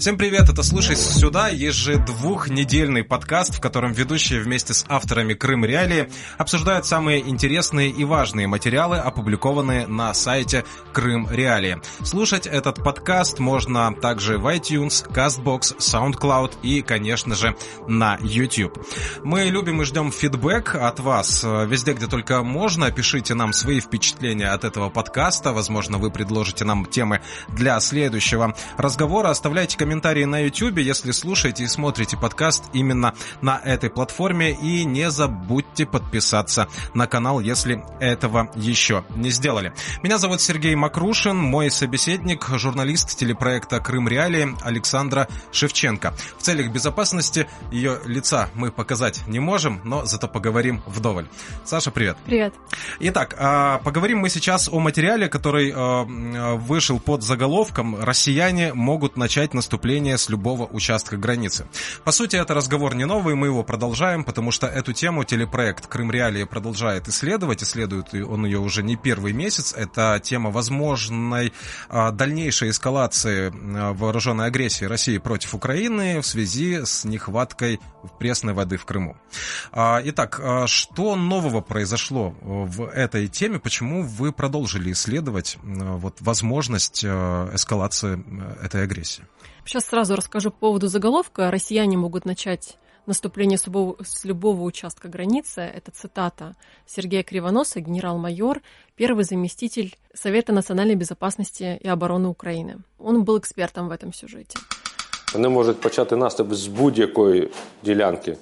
Всем привет, это «Слушай сюда» ежедвухнедельный подкаст, в котором ведущие вместе с авторами Крым Реалии обсуждают самые интересные и важные материалы, опубликованные на сайте Крым Реалии. Слушать этот подкаст можно также в iTunes, CastBox, SoundCloud и, конечно же, на YouTube. Мы любим и ждем фидбэк от вас везде, где только можно. Пишите нам свои впечатления от этого подкаста. Возможно, вы предложите нам темы для следующего разговора. Оставляйте комментарии комментарии на YouTube, если слушаете и смотрите подкаст именно на этой платформе. И не забудьте подписаться на канал, если этого еще не сделали. Меня зовут Сергей Макрушин, мой собеседник, журналист телепроекта «Крым Реалии» Александра Шевченко. В целях безопасности ее лица мы показать не можем, но зато поговорим вдоволь. Саша, привет. Привет. Итак, а, поговорим мы сейчас о материале, который а, вышел под заголовком «Россияне могут начать наступление наступления с любого участка границы. По сути, это разговор не новый, мы его продолжаем, потому что эту тему телепроект «Крым Реалии» продолжает исследовать. Исследует он ее уже не первый месяц. Это тема возможной а, дальнейшей эскалации а, вооруженной агрессии России против Украины в связи с нехваткой пресной воды в Крыму. А, итак, что нового произошло в этой теме? Почему вы продолжили исследовать вот, возможность эскалации этой агрессии? Сейчас сразу расскажу по поводу заголовка. Россияне могут начать наступление с любого, с любого участка границы. Это цитата Сергея Кривоноса, генерал-майор, первый заместитель Совета национальной безопасности и обороны України. Он был экспертом в этом сюжете. Вони можуть почати наступ з будь-якої ділянки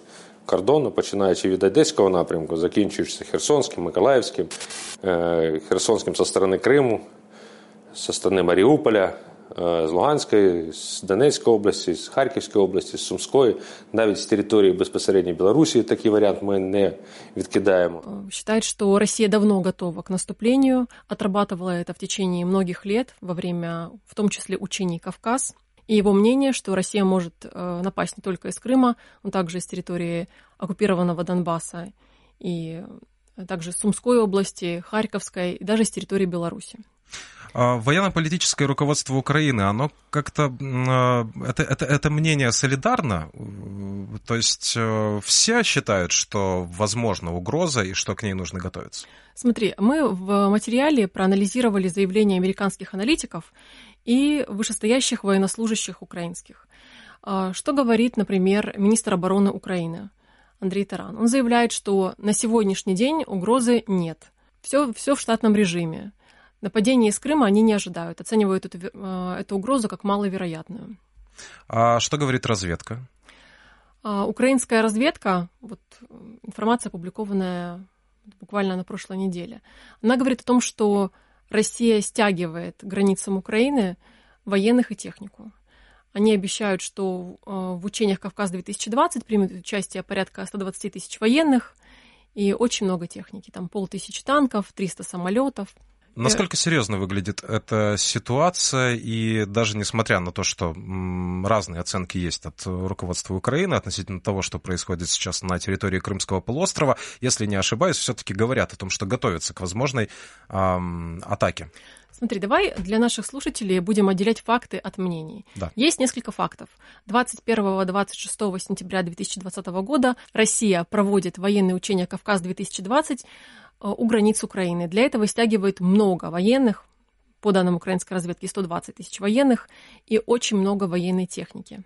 кордону, починаючи від Одеського напрямку, закінчуючи Херсонським, Миколаївським, Херсонським со сторони Криму, со сторони Маріуполя, з Луганської, з Донецької області, з Харківської області, з Сумської, навіть з території безпосередньо Білорусі такий вариант мы не відкидаємо. Считает, что Россия давно готова к наступлению, отрабатывала это в течение многих лет во время, в том числе, учений Кавказ. И его мнение, что Россия может напасть не только из Крыма, но также из территории оккупированного Донбасса и также Сумской области, Харьковской и даже с территории Беларуси. А, военно-политическое руководство Украины, оно как-то... А, это, это, это мнение солидарно? То есть э, все считают, что возможна угроза и что к ней нужно готовиться? Смотри, мы в материале проанализировали заявления американских аналитиков и вышестоящих военнослужащих украинских. А, что говорит, например, министр обороны Украины Андрей Таран? Он заявляет, что на сегодняшний день угрозы нет. Все, все в штатном режиме. Нападение из Крыма они не ожидают, оценивают эту, э, эту угрозу как маловероятную. А что говорит разведка? А, украинская разведка, вот информация, опубликованная буквально на прошлой неделе, она говорит о том, что Россия стягивает границам Украины военных и технику. Они обещают, что э, в учениях «Кавказ-2020» примут участие порядка 120 тысяч военных и очень много техники. Там полтысячи танков, 300 самолетов – Насколько серьезно выглядит эта ситуация, и даже несмотря на то, что разные оценки есть от руководства Украины относительно того, что происходит сейчас на территории Крымского полуострова, если не ошибаюсь, все-таки говорят о том, что готовятся к возможной эм, атаке. Смотри, давай для наших слушателей будем отделять факты от мнений. Да. Есть несколько фактов. 21-26 сентября 2020 года Россия проводит военные учения «Кавказ-2020» Э, у границ Украины. Для этого стягивает много военных, по данным украинской разведки 120 тысяч военных и очень много военной техники.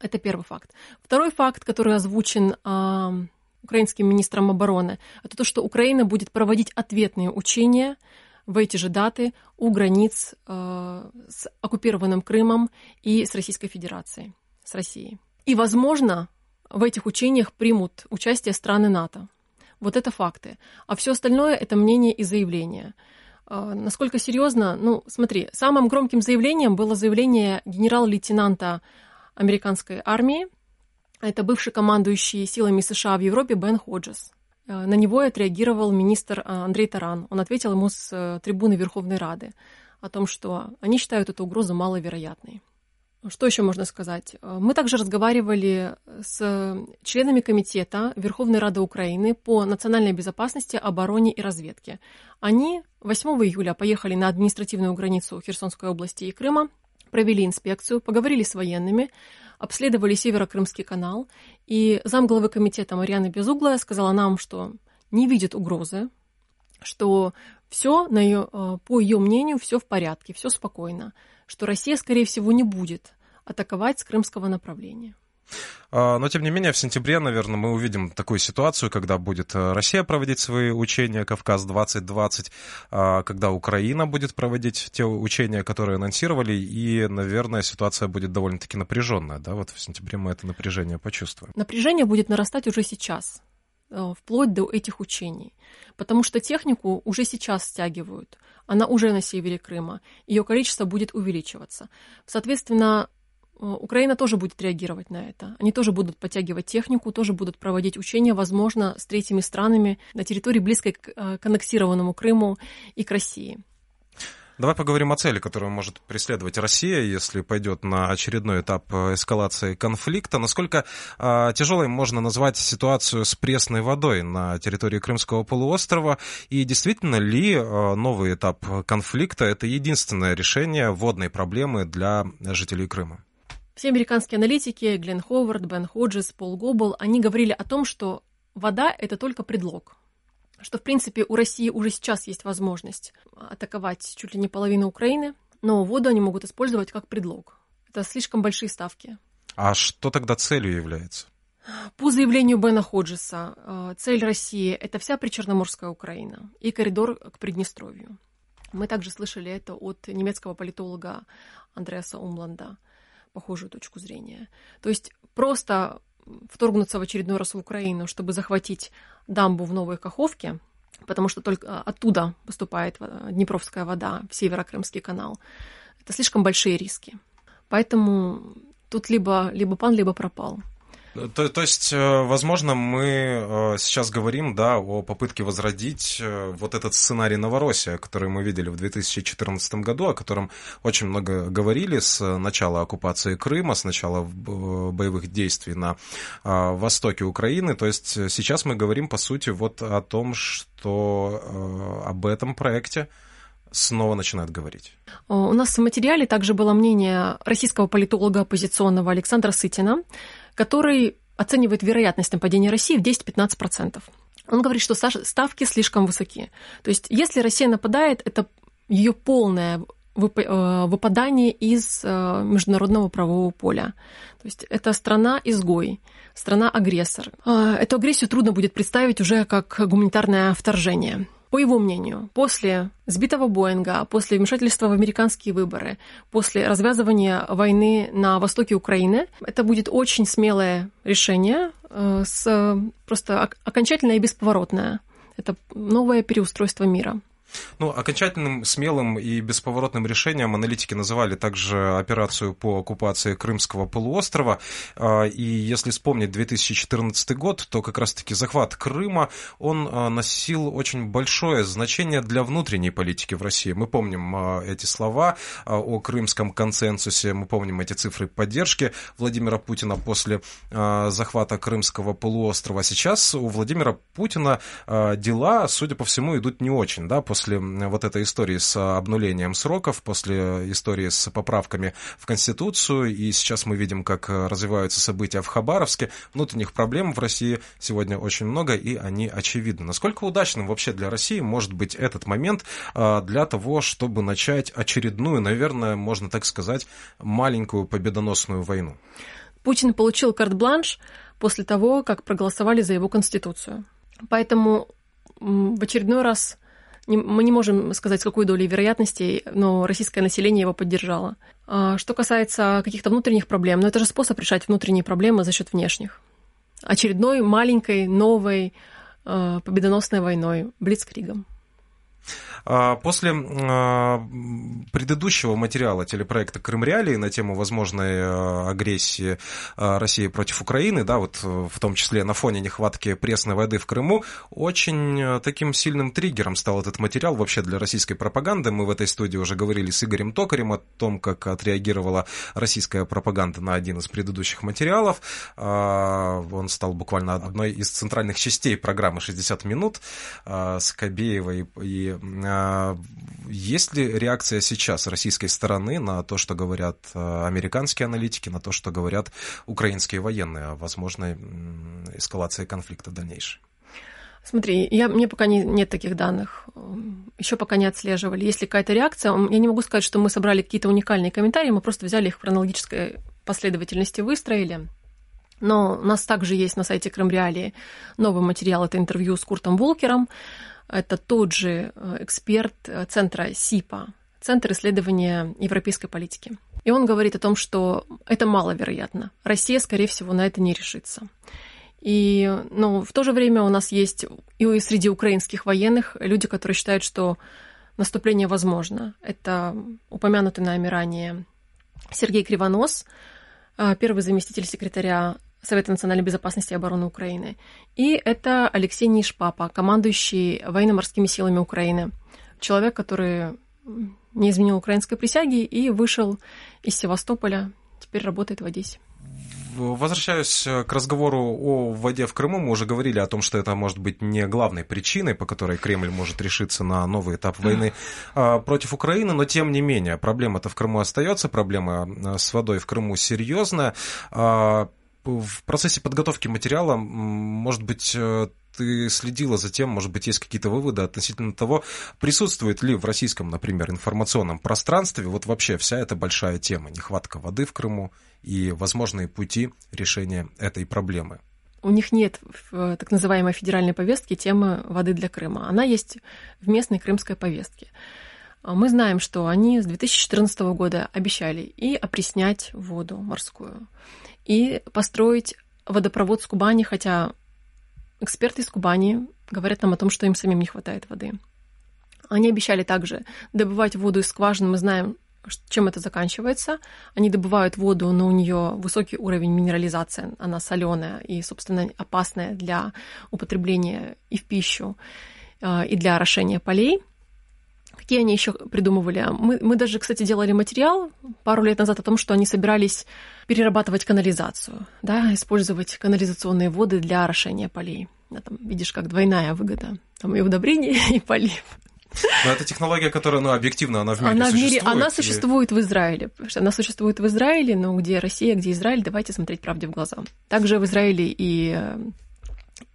Это первый факт. Второй факт, который озвучен э, украинским министром обороны, это то, что Украина будет проводить ответные учения в эти же даты у границ э, с оккупированным Крымом и с Российской Федерацией, с Россией. И, возможно, в этих учениях примут участие страны НАТО. Вот это факты. А все остальное это мнение и заявление. А, насколько серьезно? Ну, смотри, самым громким заявлением было заявление генерал-лейтенанта американской армии. Это бывший командующий силами США в Европе Бен Ходжес. А, на него отреагировал министр а, Андрей Таран. Он ответил ему с э, трибуны Верховной Рады о том, что они считают эту угрозу маловероятной. Что еще можно сказать? Мы также разговаривали с членами комитета Верховной Рады Украины по национальной безопасности, обороне и разведке. Они 8 июля поехали на административную границу Херсонской области и Крыма, провели инспекцию, поговорили с военными, обследовали Северо-Крымский канал, и замглавы комитета Марьяна Безуглая сказала нам, что не видит угрозы, что все, на ее, э, по ее мнению, все в порядке, все спокойно, что Россия, скорее всего, не будет атаковать с крымского направления. А, но, тем не менее, в сентябре, наверное, мы увидим такую ситуацию, когда будет э, Россия проводить свои учения «Кавказ-2020», а, когда Украина будет проводить те учения, которые анонсировали, и, наверное, ситуация будет довольно-таки напряженная. Да? Вот в сентябре мы это напряжение почувствуем. Напряжение будет нарастать уже сейчас, вплоть до этих учений, потому что технику уже сейчас стягивают. Она уже на севере Крыма, ее количество будет увеличиваться. Соответственно, Э, Украина тоже будет реагировать на это. Они тоже будут подтягивать технику, тоже будут проводить учения, возможно, с третьими странами на территории близкой к э, коннектированному Крыму и к России. Давай поговорим о цели, которую может преследовать Россия, если пойдет на очередной этап э, эскалации конфликта. Насколько э, тяжелой можно назвать ситуацию с пресной водой на территории Крымского полуострова? И действительно ли э, новый этап конфликта это единственное решение водной проблемы для жителей Крыма? Все американские аналитики, Глен Ховард, Бен Ходжес, Пол Гоббл, они говорили о том, что вода – это только предлог. Что, в принципе, у России уже сейчас есть возможность атаковать чуть ли не половину Украины, но воду они могут использовать как предлог. Это слишком большие ставки. А что тогда целью является? По заявлению Бена Ходжеса, э, цель России – это вся Причерноморская Украина и коридор к Приднестровью. Мы также слышали это от немецкого политолога Андреаса Умланда – похожую точку зрения. То есть просто вторгнуться в очередной раз в Украину, чтобы захватить дамбу в Новой Каховке, потому что только оттуда поступает Днепровская вода в Северо-Крымский канал, это слишком большие риски. Поэтому тут либо, либо пан, либо пропал. То, то есть, э, возможно, мы э, сейчас говорим, да, о попытке возродить э, вот этот сценарий Новороссия, который мы видели в 2014 году, о котором очень много говорили с начала оккупации Крыма, с начала боевых действий на востоке Украины. То есть сейчас мы говорим, по сути, вот о том, что об этом проекте снова начинают говорить? У нас в материале также было мнение российского политолога оппозиционного Александра Сытина, который оценивает вероятность нападения России в 10-15%. Он говорит, что ставки слишком высоки. То есть, если Россия нападает, это ее полное э, выпадание из э, международного правового поля. То есть это страна-изгой, страна-агрессор. Э, эту агрессию трудно будет представить уже как гуманитарное вторжение. По его мнению, после сбитого Боинга, после вмешательства в американские выборы, после развязывания войны на востоке Украины, это будет очень смелое решение, э, с, просто окончательное и бесповоротное. Это новое переустройство мира. Ну, окончательным, смелым и бесповоротным решением аналитики называли также операцию по оккупации Крымского полуострова. А, и если вспомнить 2014 год, то как раз-таки захват Крыма, он а, носил очень большое значение для внутренней политики в России. Мы помним а, эти слова о крымском консенсусе, мы помним эти цифры поддержки Владимира Путина после захвата Крымского полуострова. Сейчас у Владимира Путина дела, судя по всему, идут не очень, да, после после вот этой истории с обнулением сроков, после истории с поправками в Конституцию, и сейчас мы видим, как развиваются события в Хабаровске, внутренних проблем в России сегодня очень много, и они очевидны. Насколько удачным вообще для России может быть этот момент а, для того, чтобы начать очередную, наверное, можно так сказать, маленькую победоносную войну? Путин получил карт-бланш после того, как проголосовали за его конституцию. Поэтому в очередной раз не, мы не можем сказать, с какой долей вероятностей, но российское население его поддержало. А что касается каких-то внутренних проблем, ну это же способ решать внутренние проблемы за счет внешних. Очередной маленькой, новой, э, победоносной войной, блицкригом. А, после а, предыдущего материала телепроекта «Крым Реалии» на тему возможной а, агрессии России против Украины, да, вот в том числе на фоне нехватки пресной воды в Крыму, очень таким сильным триггером стал этот материал вообще для российской пропаганды. Мы в этой студии уже говорили с Игорем Токарем о том, как отреагировала российская пропаганда на один из предыдущих материалов. Он стал буквально одной из центральных частей программы «60 минут» с Кобеевой и есть ли реакция сейчас российской стороны на то, что говорят э, американские аналитики, на то, что говорят украинские военные о возможной эскалации конфликта дальнейшей? Смотри, я, мне пока не, нет таких данных, еще пока не отслеживали. Если какая-то реакция, я не могу сказать, что мы собрали какие-то уникальные комментарии, мы просто взяли их в хронологической последовательности, выстроили. Но у нас также есть на сайте Крым Реалии новый материал, это интервью с Куртом Волкером, это тот же э, эксперт э, центра СИПа, Центр исследования европейской политики. И он говорит о том, что это маловероятно. Россия, скорее всего, на это не решится. И, но в то же время у нас есть и среди украинских военных люди, которые считают, что наступление возможно. Это упомянутый нами ранее Сергей Кривонос, э, первый заместитель секретаря Совета национальной безопасности и обороны Украины. И это Алексей Нишпапа, командующий военно-морскими силами Украины. Человек, который не изменил украинской присяги и вышел из Севастополя, теперь работает в Одессе. Возвращаясь к разговору о воде в Крыму, мы уже говорили о том, что это может быть не главной причиной, по которой Кремль может решиться на новый этап войны а, против Украины, но тем не менее проблема-то в Крыму остается, проблема а, с водой в Крыму серьезная. А, в процессе подготовки материала, может быть, э, ты следила за тем, может быть, есть какие-то выводы относительно того, присутствует ли в российском, например, информационном пространстве вот вообще вся эта большая тема, нехватка воды в Крыму и возможные пути решения этой проблемы? У них нет в э, так называемой федеральной повестке темы воды для Крыма. Она есть в местной крымской повестке. Мы знаем, что они с 2014 года обещали и опреснять воду морскую, и построить водопровод с Кубани, хотя эксперты из Кубани говорят нам о том, что им самим не хватает воды. Они обещали также добывать воду из скважин. Мы знаем, чем это заканчивается. Они добывают воду, но у нее высокий уровень минерализации, она соленая и, собственно, опасная для употребления и в пищу, э, и для орошения полей – Какие они еще придумывали? Мы, мы даже, кстати, делали материал пару лет назад о том, что они собирались перерабатывать канализацию, да, использовать канализационные воды для орошения полей. Да, там, видишь, как двойная выгода. Там и удобрение, и полив. Но это технология, которая, ну, объективно, она в мире она существует. В мире, она существует в Израиле. Она существует в Израиле, но где Россия, где Израиль, давайте смотреть правде в глаза. Также в Израиле и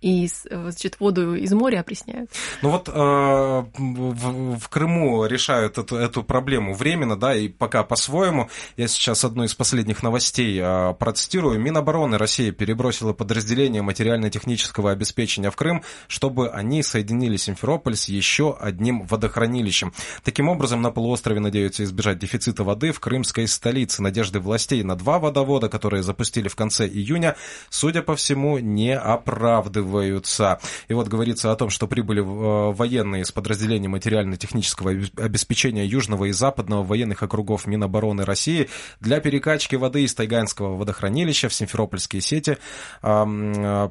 и значит, воду из моря опресняют. Ну вот э, в, в Крыму решают эту, эту проблему временно, да, и пока по-своему. Я сейчас одну из последних новостей э, процитирую. Минобороны России перебросила подразделение материально-технического обеспечения в Крым, чтобы они соединили Симферополь с еще одним водохранилищем. Таким образом, на полуострове надеются избежать дефицита воды в крымской столице. Надежды властей на два водовода, которые запустили в конце июня, судя по всему, не оправдываются оправдываются. И вот говорится о том, что прибыли э, военные с подразделений материально-технического обеспечения Южного и Западного военных округов Минобороны России для перекачки воды из Тайганского водохранилища в Симферопольские сети э,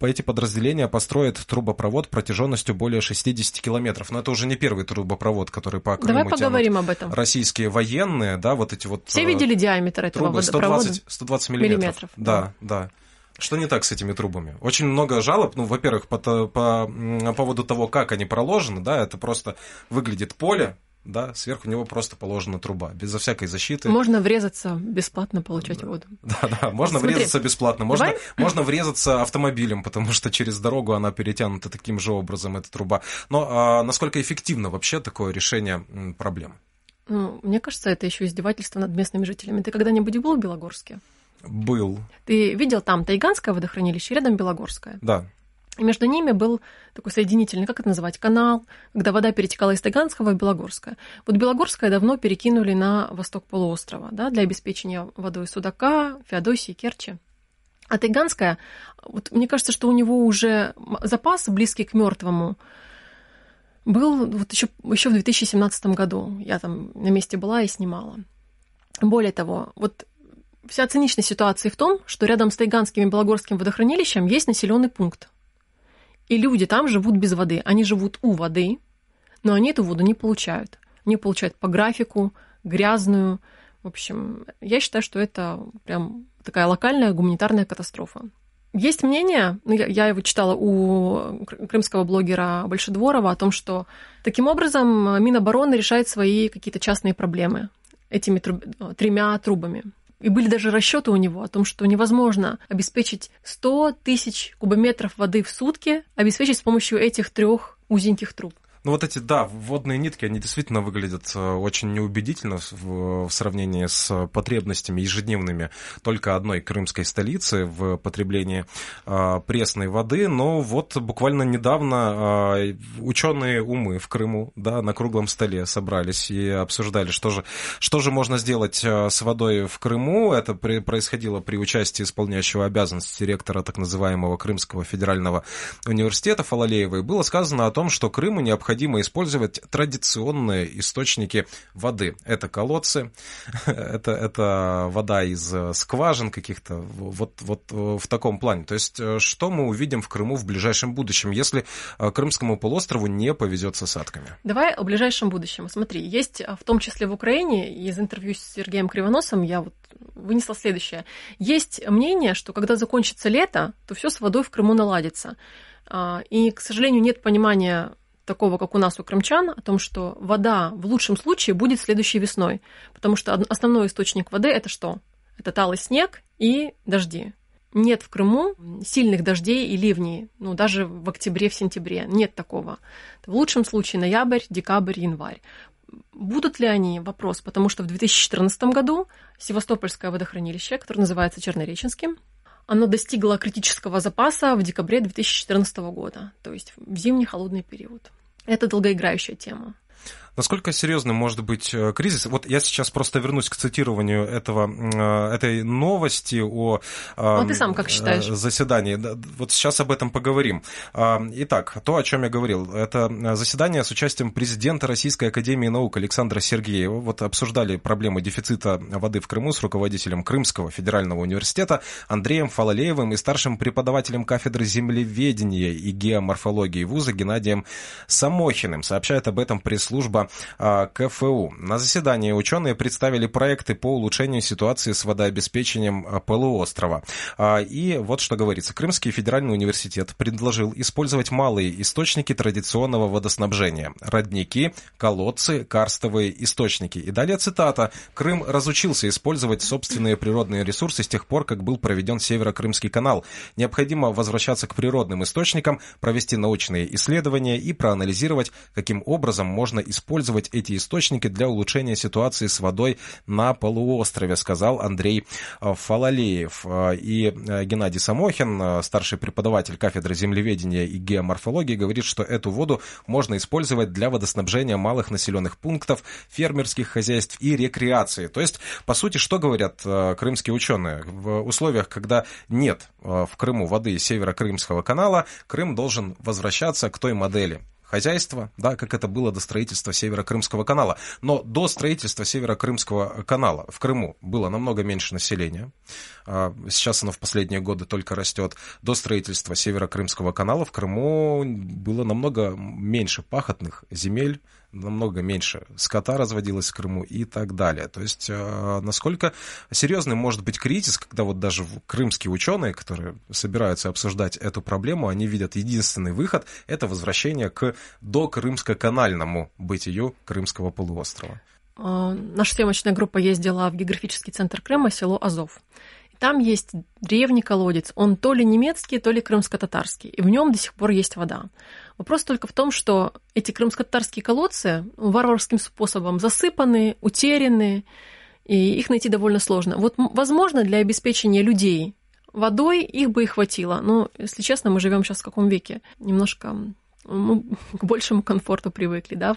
по эти подразделения построят трубопровод протяженностью более 60 километров. Но это уже не первый трубопровод, который по Крыму Давай поговорим об этом. Российские военные, да, вот эти вот... Все видели диаметр этого трубы водопровода? 120, 120 миллиметров. миллиметров да, да. да. Что не так с этими трубами? Очень много жалоб, ну, во-первых, по, по, по поводу того, как они проложены, да, это просто выглядит поле, да, сверху него просто положена труба, безо всякой защиты. Можно врезаться бесплатно, получать да. воду. Да, да, можно Смотри, врезаться бесплатно, можно, можно врезаться автомобилем, потому что через дорогу она перетянута таким же образом, эта труба. Но а, насколько эффективно вообще такое решение проблем? Ну, мне кажется, это еще издевательство над местными жителями. Ты когда-нибудь был в Белогорске? Был. Ты видел там Тайганское водохранилище, рядом Белогорское? Да. И между ними был такой соединительный, как это называть, канал, когда вода перетекала из Тайганского в Белогорское. Вот Белогорское давно перекинули на восток полуострова да, для обеспечения водой Судака, Феодосии, Керчи. А Тайганское, вот мне кажется, что у него уже запас близкий к мертвому был вот еще, еще в 2017 году. Я там на месте была и снимала. Более того, вот Вся циничность ситуации в том, что рядом с Тайганским и Белогорским водохранилищем есть населенный пункт. И люди там живут без воды. Они живут у воды, но они эту воду не получают. Они получают по графику, грязную. В общем, я считаю, что это прям такая локальная гуманитарная катастрофа. Есть мнение, ну, я, я его читала у крымского блогера Большедворова о том, что таким образом Минобороны решает свои какие-то частные проблемы этими труб... тремя трубами. И были даже расчеты у него о том, что невозможно обеспечить 100 тысяч кубометров воды в сутки, обеспечить с помощью этих трех узеньких труб. Ну вот эти, да, водные нитки, они действительно выглядят э, очень неубедительно в, в сравнении с потребностями ежедневными только одной крымской столицы в потреблении э, пресной воды. Но вот буквально недавно э, ученые умы в Крыму, да, на круглом столе собрались и обсуждали, что же, что же можно сделать э, с водой в Крыму. Это при, происходило при участии исполняющего обязанности ректора так называемого Крымского федерального университета Фалалеева. И было сказано о том, что Крыму необходимо необходимо использовать традиционные источники воды. Это колодцы, это, это вода из э, скважин каких-то, вот, вот э, в таком плане. То есть, э, что мы увидим в Крыму в ближайшем будущем, если Крымскому полуострову не повезет с осадками? Давай о ближайшем будущем. Смотри, есть в том числе в Украине, из интервью с Сергеем Кривоносом я вот вынесла следующее. Есть мнение, что когда закончится лето, то все с водой в Крыму наладится. А, и, к сожалению, нет понимания такого, как у нас у крымчан, о том, что вода в лучшем случае будет следующей весной. Потому что основной источник воды это что? Это талый снег и дожди. Нет в Крыму сильных дождей и ливней, ну, даже в октябре, в сентябре. Нет такого. В лучшем случае ноябрь, декабрь, январь. Будут ли они? Вопрос, потому что в 2014 году Севастопольское водохранилище, которое называется Чернореченским, оно достигло критического запаса в декабре 2014 года, то есть в зимний холодный период. Это долгоиграющая тема. Насколько серьезным может быть э, кризис? Вот я сейчас просто вернусь к цитированию этого, э, этой новости о ну, ты сам как считаешь? заседании. Вот сейчас об этом поговорим. Итак, то, о чем я говорил, это заседание с участием президента Российской Академии Наук Александра Сергеева. Вот обсуждали проблемы дефицита воды в Крыму с руководителем Крымского федерального университета Андреем Фалалеевым и старшим преподавателем кафедры землеведения и геоморфологии вуза Геннадием Самохиным. Сообщает об этом пресс-служба а, КФУ. На заседании ученые представили проекты по улучшению ситуации с водообеспечением а, полуострова. А, и вот что говорится. Крымский федеральный университет предложил использовать малые источники традиционного водоснабжения. Родники, колодцы, карстовые источники. И далее цитата. Крым разучился использовать собственные природные ресурсы с тех пор, как был проведен Северо-Крымский канал. Необходимо возвращаться к природным источникам, провести научные исследования и проанализировать, каким образом можно использовать использовать эти источники для улучшения ситуации с водой на полуострове, сказал Андрей э, Фалалеев. Э, и э, Геннадий Самохин, старший преподаватель кафедры землеведения и геоморфологии, говорит, что эту воду можно использовать для водоснабжения малых населенных пунктов, фермерских хозяйств и рекреации. То есть, по сути, что говорят крымские ученые? В условиях, когда нет в Крыму воды северо-крымского канала, Крым должен возвращаться к той модели, хозяйства, да, как это было до строительства Северо-Крымского канала. Но до строительства Северо-Крымского канала в Крыму было намного меньше населения. А, сейчас оно в последние годы только растет. До строительства Северо-Крымского канала в Крыму было намного меньше пахотных земель, намного меньше скота разводилось в Крыму и так далее. То есть, а, насколько серьезным может быть кризис, когда вот даже крымские ученые, которые собираются обсуждать эту проблему, они видят единственный выход – это возвращение к докрымско-канальному бытию Крымского полуострова. А, наша съемочная группа ездила в географический центр Крыма, село Азов. Там есть древний колодец. Он то ли немецкий, то ли крымско-татарский. И в нем до сих пор есть вода. Вопрос только в том, что эти крымско-татарские колодцы варварским способом засыпаны, утеряны, и их найти довольно сложно. Вот, возможно, для обеспечения людей водой их бы и хватило. Но, если честно, мы живем сейчас в каком веке? Немножко мы к большему комфорту привыкли, да?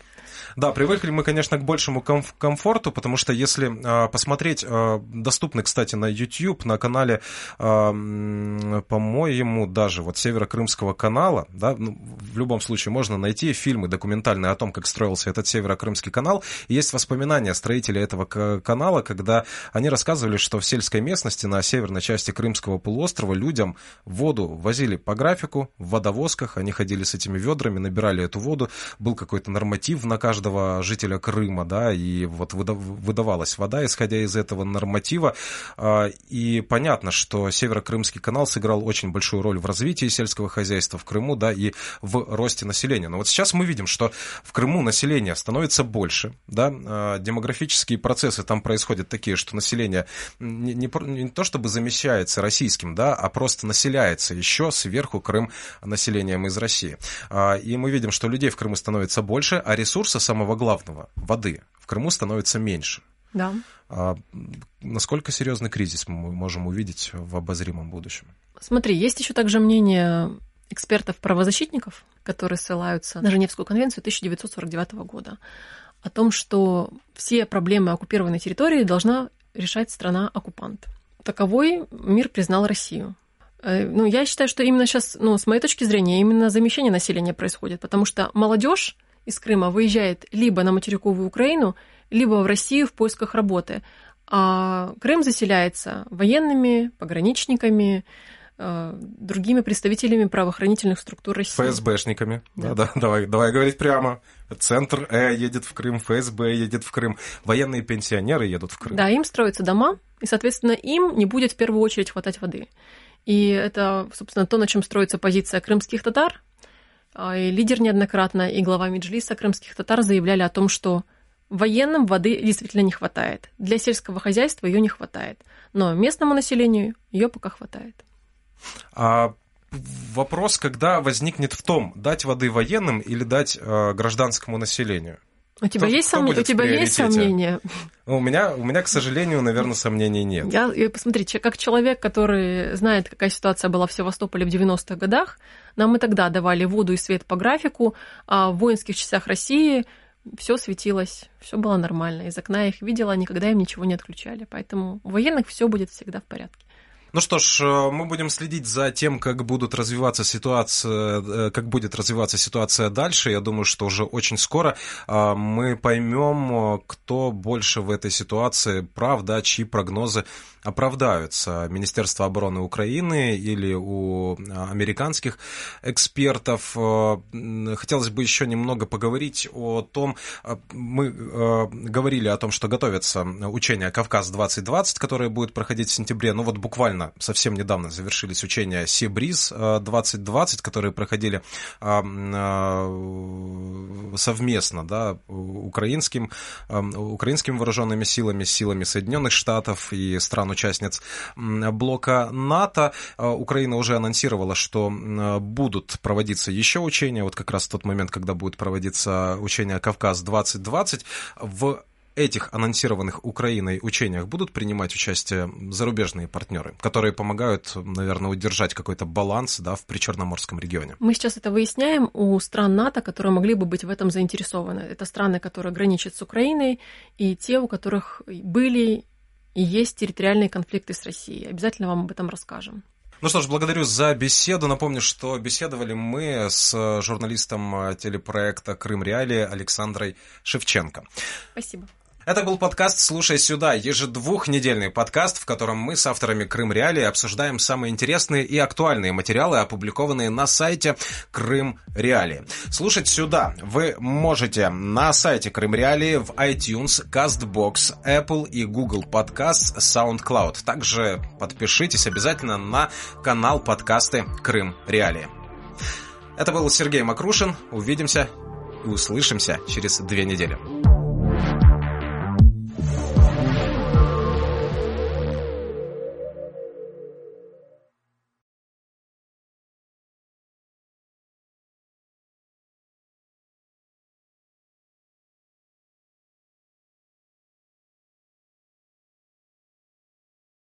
Да, привыкли мы, конечно, к большему комф- комфорту, потому что если э, посмотреть, э, доступны, кстати, на YouTube, на канале, э, по-моему, даже вот Северо-Крымского канала, да, ну, в любом случае можно найти фильмы документальные о том, как строился этот Северо-Крымский канал. И есть воспоминания строителей этого канала, когда они рассказывали, что в сельской местности на северной части Крымского полуострова людям воду возили по графику в водовозках, они ходили с этими ведрами, ведрами, набирали эту воду, был какой-то норматив на каждого жителя Крыма, да, и вот выдавалась вода, исходя из этого норматива. А, и понятно, что Северо-Крымский канал сыграл очень большую роль в развитии сельского хозяйства в Крыму, да, и в росте населения. Но вот сейчас мы видим, что в Крыму население становится больше, да, а, демографические процессы там происходят такие, что население не, не, не то чтобы замещается российским, да, а просто населяется еще сверху Крым населением из России. А, и мы видим, что людей в Крыму становится больше, а ресурса самого главного, воды, в Крыму становится меньше. Да. А насколько серьезный кризис мы можем увидеть в обозримом будущем? Смотри, есть еще также мнение экспертов-правозащитников, которые ссылаются на Женевскую конвенцию 1949 года, о том, что все проблемы оккупированной территории должна решать страна-оккупант. Таковой мир признал Россию. Э, ну, я считаю, что именно сейчас, ну, с моей точки зрения, именно замещение населения происходит, потому что молодежь из Крыма выезжает либо на материковую Украину, либо в Россию в поисках работы. А Крым заселяется военными, пограничниками, э, другими представителями правоохранительных структур России. ФСБшниками. Да, да, да давай, давай говорить прямо. Центр Э едет в Крым, ФСБ едет в Крым, военные пенсионеры едут в Крым. Да, им строятся дома, и, соответственно, им не будет в первую очередь хватать воды. И это, собственно, то, на чем строится позиция крымских татар. А, и лидер неоднократно и глава Меджлиса крымских татар заявляли о том, что военным воды действительно не хватает. Для сельского хозяйства ее не хватает. Но местному населению ее пока хватает. А вопрос, когда возникнет в том, дать воды военным или дать э, гражданскому населению? У тебя, кто, есть, сом... у тебя есть сомнения? Ну, у меня, у меня, к сожалению, наверное, сомнений нет. Я, я, посмотри, как человек, который знает, какая ситуация была в Севастополе в 90-х годах, нам и тогда давали воду и свет по графику, а в воинских частях России все светилось, все было нормально. Из окна я их видела, никогда им ничего не отключали. Поэтому у военных все будет всегда в порядке. Ну что ж, э, мы будем следить за тем, как будут развиваться ситуация, э, как будет развиваться ситуация дальше. Я думаю, что уже очень скоро э, мы поймем, кто больше в этой ситуации прав, да, чьи прогнозы оправдаются. Министерство обороны Украины или у американских экспертов. Хотелось бы еще немного поговорить о том, мы говорили о том, что готовятся учения «Кавказ-2020», которые будут проходить в сентябре. Ну вот буквально недавно, совсем недавно завершились учения Сибриз 2020, э, которые проходили а, совместно, да, украинским, украинскими вооруженными силами, силами Соединенных Штатов и стран-участниц блока НАТО. А, Украина уже анонсировала, что будут проводиться еще учения, вот как раз в тот момент, когда будет проводиться учение Кавказ-2020 в этих анонсированных Украиной учениях будут принимать участие зарубежные партнеры, которые помогают, наверное, удержать какой-то баланс да, в Причерноморском регионе? Мы сейчас это выясняем у стран НАТО, которые могли бы быть в этом заинтересованы. Это страны, которые граничат с Украиной, и те, у которых были и есть территориальные конфликты с Россией. Обязательно вам об этом расскажем. Ну что ж, благодарю за беседу. Напомню, что беседовали мы с журналистом телепроекта «Крым Реалии» Александрой Шевченко. Спасибо. Это был подкаст «Слушай сюда», ежедвухнедельный подкаст, в котором мы с авторами Крым Реалии обсуждаем самые интересные и актуальные материалы, опубликованные на сайте Крым Реалии. Слушать сюда вы можете на сайте Крым Реалии в iTunes, CastBox, Apple и Google Podcasts, SoundCloud. Также подпишитесь обязательно на канал подкасты Крым Реалии. Это был Сергей Макрушин. Увидимся и услышимся через две недели.